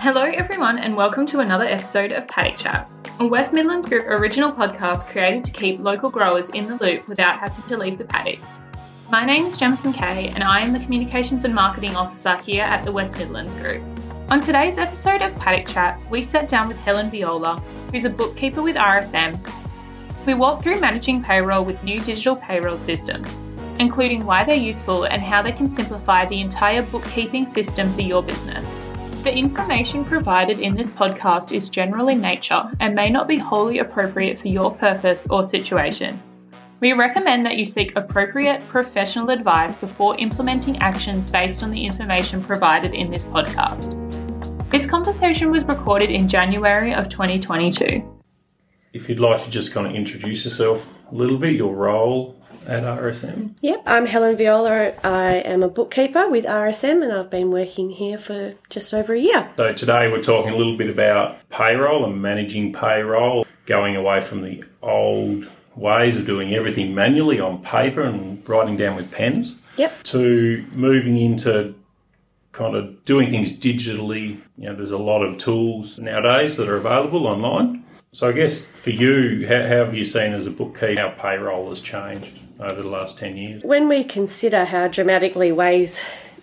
Hello, everyone, and welcome to another episode of Paddock Chat, a West Midlands Group original podcast created to keep local growers in the loop without having to leave the paddock. My name is Jemison Kay, and I am the Communications and Marketing Officer here at the West Midlands Group. On today's episode of Paddock Chat, we sat down with Helen Viola, who's a bookkeeper with RSM. We walked through managing payroll with new digital payroll systems, including why they're useful and how they can simplify the entire bookkeeping system for your business. The information provided in this podcast is general in nature and may not be wholly appropriate for your purpose or situation. We recommend that you seek appropriate professional advice before implementing actions based on the information provided in this podcast. This conversation was recorded in January of 2022. If you'd like to just kind of introduce yourself a little bit, your role at RSM. Yep, I'm Helen Viola. I am a bookkeeper with RSM and I've been working here for just over a year. So today we're talking a little bit about payroll and managing payroll, going away from the old ways of doing everything manually on paper and writing down with pens Yep. to moving into kind of doing things digitally. You know, there's a lot of tools nowadays that are available online. So I guess for you, how, how have you seen as a bookkeeper how payroll has changed over the last 10 years? When we consider how dramatically ways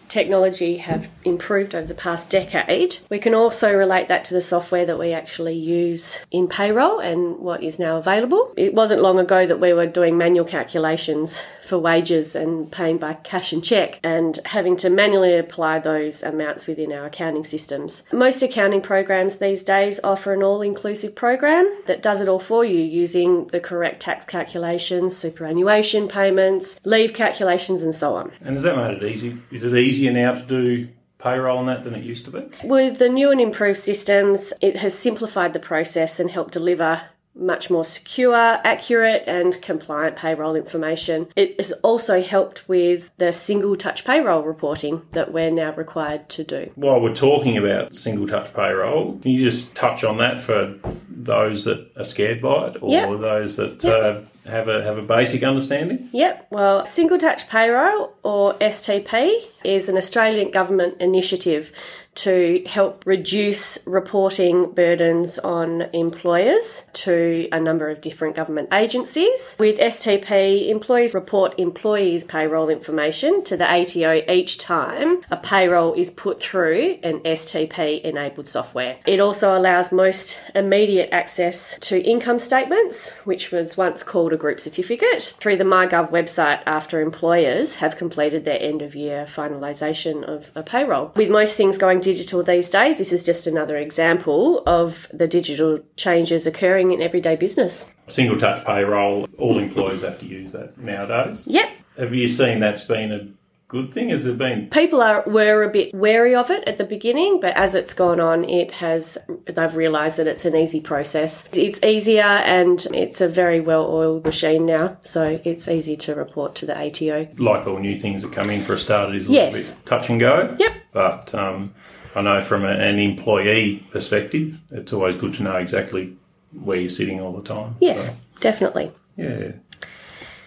technology have improved over the past decade, we can also relate that to the software that we actually use in payroll and what is now available. It wasn't long ago that we were doing manual calculations for wages and paying by cash and check and having to manually apply those amounts within our accounting systems. Most accounting programs these days offer an all inclusive program that does it all for you using the correct tax calculations, superannuation payments, leave calculations, and so on. And has that made it easy? Is it easier now to do payroll on that than it used to be? With the new and improved systems, it has simplified the process and helped deliver much more secure, accurate, and compliant payroll information. It has also helped with the single touch payroll reporting that we're now required to do. While we're talking about single touch payroll, can you just touch on that for those that are scared by it or Yep. those that uh, have a have a basic understanding? Yep, well, Single Touch Payroll or STP is an Australian government initiative to help reduce reporting burdens on employers to a number of different government agencies. With STP, employees report employees' payroll information to the ATO each time a payroll is put through an STP enabled software. It also allows most immediate access to income statements, which was once called a group certificate, through the MyGov website after employers have completed their end of year finalisation of a payroll. With most things going digital these days, this is just another example of the digital changes occurring in everyday business. Single touch payroll, all employees have to use that nowadays. Yep, Have you seen that's been a good thing? Has it been people are were a bit wary of it at the beginning, but as it's gone on, it has they've realised that it's an easy process. It's easier and it's a very well oiled machine now, so it's easy to report to the ATO. like all new things that come in for a start? It is a Yes. little bit touch and go. Yep. But um, I know from an employee perspective, it's always good to know exactly where you're sitting all the time. Yes, So, definitely. yeah.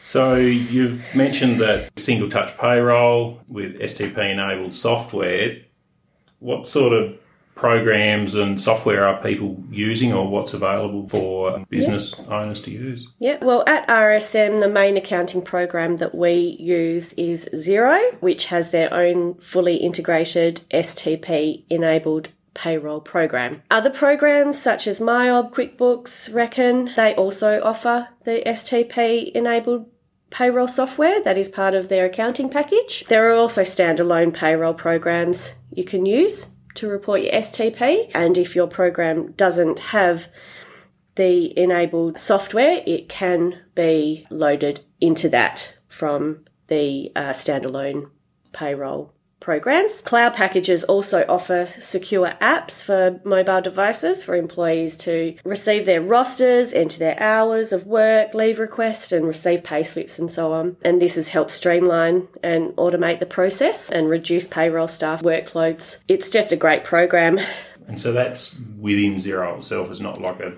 So you've mentioned that single touch payroll with STP enabled software. What sort of programs and software are people using or what's available for business owners to use? Yeah, well, at RSM, the main accounting program that we use is Xero, which has their own fully integrated STP enabled payroll program. Other programs such as MYOB, QuickBooks, Reckon, they also offer the STP enabled payroll software that is part of their accounting package. There are also standalone payroll programs you can use to report your STP, and if your program doesn't have the enabled software, it can be loaded into that from the uh, standalone payroll programs. Cloud packages also offer secure apps for mobile devices for employees to receive their rosters, enter their hours of work, leave requests, and receive pay slips and so on. And this has helped streamline and automate the process and reduce payroll staff workloads. It's just a great program. And so that's within Xero itself. It's not like a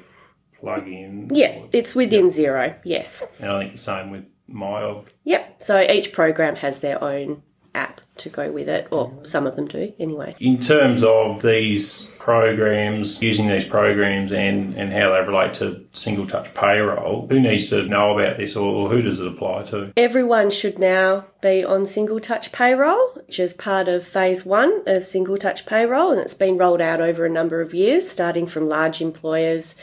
plug-in. Yeah, it's within Xero, yes. And I think the same with MYOB. Yep. So each program has their own app to go with it, or some of them do anyway. In terms of these programs, using these programs and, and how they relate to single touch payroll, who needs to know about this or who does it apply to? Everyone should now be on single touch payroll, which is part of phase one of single touch payroll, and it's been rolled out over a number of years, starting from large employers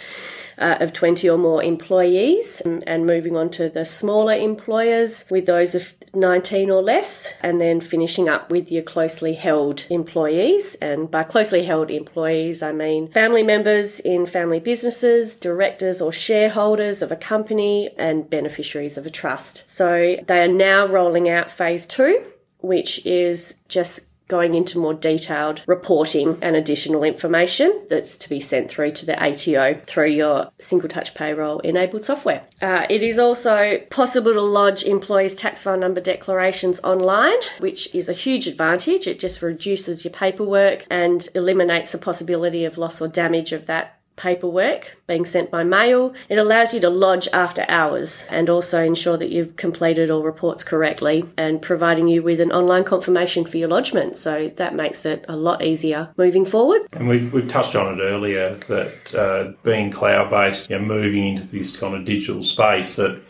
uh, of 20 or more employees and, and moving on to the smaller employers with those of 19 or less, and then finishing up with your closely held employees. And by closely held employees, I mean family members in family businesses, directors or shareholders of a company, and beneficiaries of a trust. So they are now rolling out phase two, which is just going into more detailed reporting and additional information that's to be sent through to the ATO through your single touch payroll enabled software. Uh, it is also possible to lodge employees' tax file number declarations online, which is a huge advantage. It just reduces your paperwork and eliminates the possibility of loss or damage of that paperwork being sent by mail. It allows you to lodge after hours and also ensure that you've completed all reports correctly and providing you with an online confirmation for your lodgement. So that makes it a lot easier moving forward. And we've, we've touched on it earlier that uh, being cloud based, know, moving into this kind of digital space, that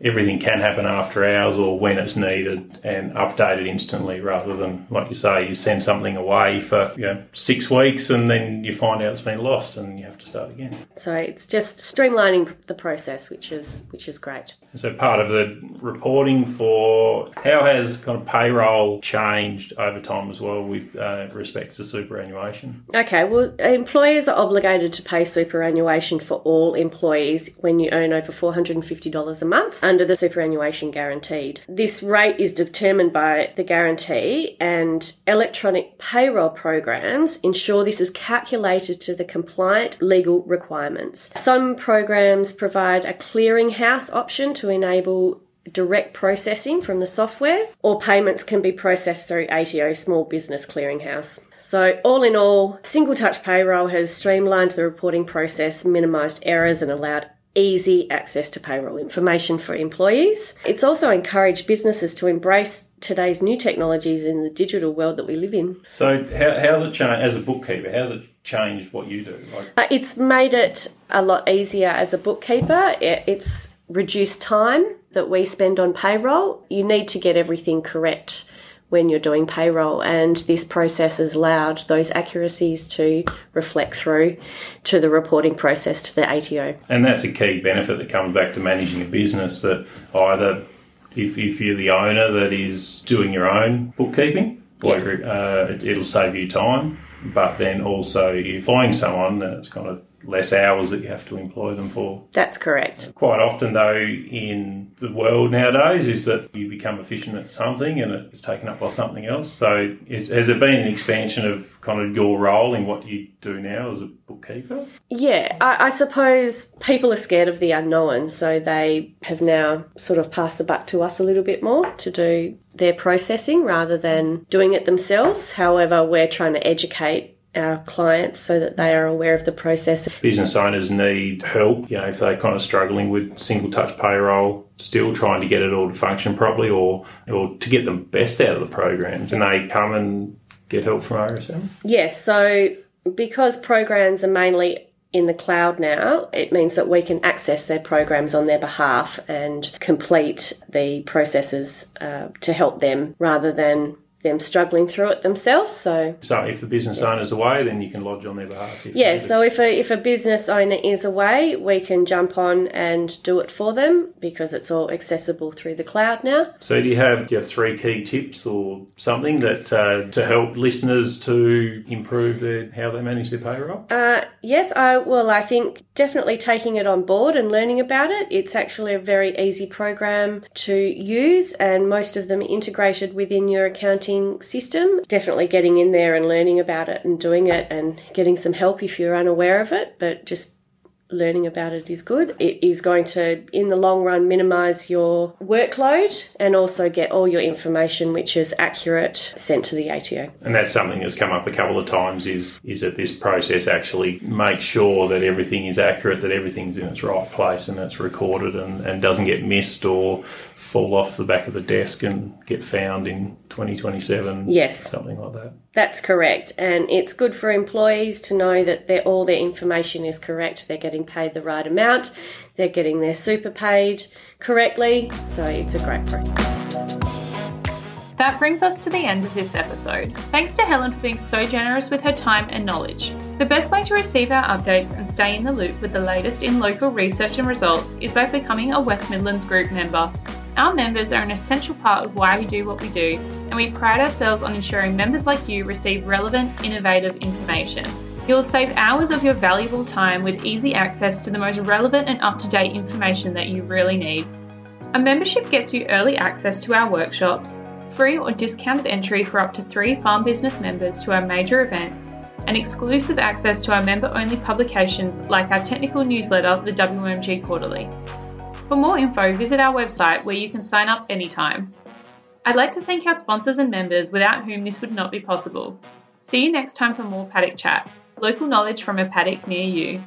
everything can happen after hours or when it's needed and updated instantly rather than like you say you send something away for you know six weeks and then you find out it's been lost and you have to start again. So it's just streamlining the process which is which is great. So part of the reporting for how has kind of payroll changed over time as well with uh, respect to superannuation? Okay well employers are obligated to pay superannuation for all employees when you earn over $450 a month under the superannuation guaranteed. This rate is determined by the guarantee, and electronic payroll programs ensure this is calculated to the compliant legal requirements. Some programs provide a clearinghouse option to enable direct processing from the software, or payments can be processed through ATO Small Business Clearinghouse. So, all in all, Single Touch Payroll has streamlined the reporting process, minimised errors, and allowed easy access to payroll information for employees. It's also encouraged businesses to embrace today's new technologies in the digital world that we live in. So, how, how's it changed as a bookkeeper? How's it changed what you do? Like- uh, it's made it a lot easier as a bookkeeper. It's reduced time that we spend on payroll. You need to get everything correct when you're doing payroll. And this process has allowed those accuracies to reflect through to the reporting process to the ATO. And that's a key benefit that comes back to managing a business that either if, if you're the owner that is doing your own bookkeeping, yes. uh, it, it'll save you time. But then also, if you're flying someone, it's kind of less hours that you have to employ them for. That's correct. Quite often, though, in the world nowadays, is that you become efficient at something and it's taken up by something else. So, has there been an expansion of kind of your role in what you do now as a bookkeeper? Yeah, I, I suppose people are scared of the unknown, so they have now sort of passed the buck to us a little bit more to do their processing rather than doing it themselves. However, we're trying to educate our clients so that they are aware of the process. Business owners need help, you know, if they're kind of struggling with single touch payroll, still trying to get it all to function properly or or to get the best out of the programs. And they come and get help from RSM? Yes, so because programs are mainly in the cloud now, it means that we can access their programs on their behalf and complete the processes uh, to help them rather than them struggling through it themselves. So, so if the business yeah. owner's away, then you can lodge on their behalf. yeah. So if a if a business owner is away, we can jump on and do it for them because it's all accessible through the cloud now. So do you have, do you have three key tips or something that uh, to help listeners to improve their, how they manage their payroll? Uh, yes, I well, I think definitely taking it on board and learning about it. It's actually a very easy program to use, and most of them integrated within your accounting system. Definitely getting in there and learning about it and doing it and getting some help if you're unaware of it, but just learning about it is good. It is going to, in the long run, minimize your workload and also get all your information, which is accurate, sent to the ATO. And that's something that's come up a couple of times is, is that this process actually makes sure that everything is accurate, that everything's in its right place and it's recorded and, and doesn't get missed or fall off the back of the desk and get found in 2027. Yes. Something like that. That's correct. And it's good for employees to know that all their information is correct. They're getting paid the right amount, they're getting their super paid correctly. So it's a great program. That brings us to the end of this episode. Thanks to Helen for being so generous with her time and knowledge. The best way to receive our updates and stay in the loop with the latest in local research and results is by becoming a West Midlands Group member. Our members are an essential part of why we do what we do, and we pride ourselves on ensuring members like you receive relevant, innovative information. You'll save hours of your valuable time with easy access to the most relevant and up to date information that you really need. A membership gets you early access to our workshops, free or discounted entry for up to three farm business members to our major events, and exclusive access to our member only publications like our technical newsletter, the WMG Quarterly. For more info, visit our website where you can sign up anytime. I'd like to thank our sponsors and members without whom this would not be possible. See you next time for more paddock chat, local knowledge from a paddock near you.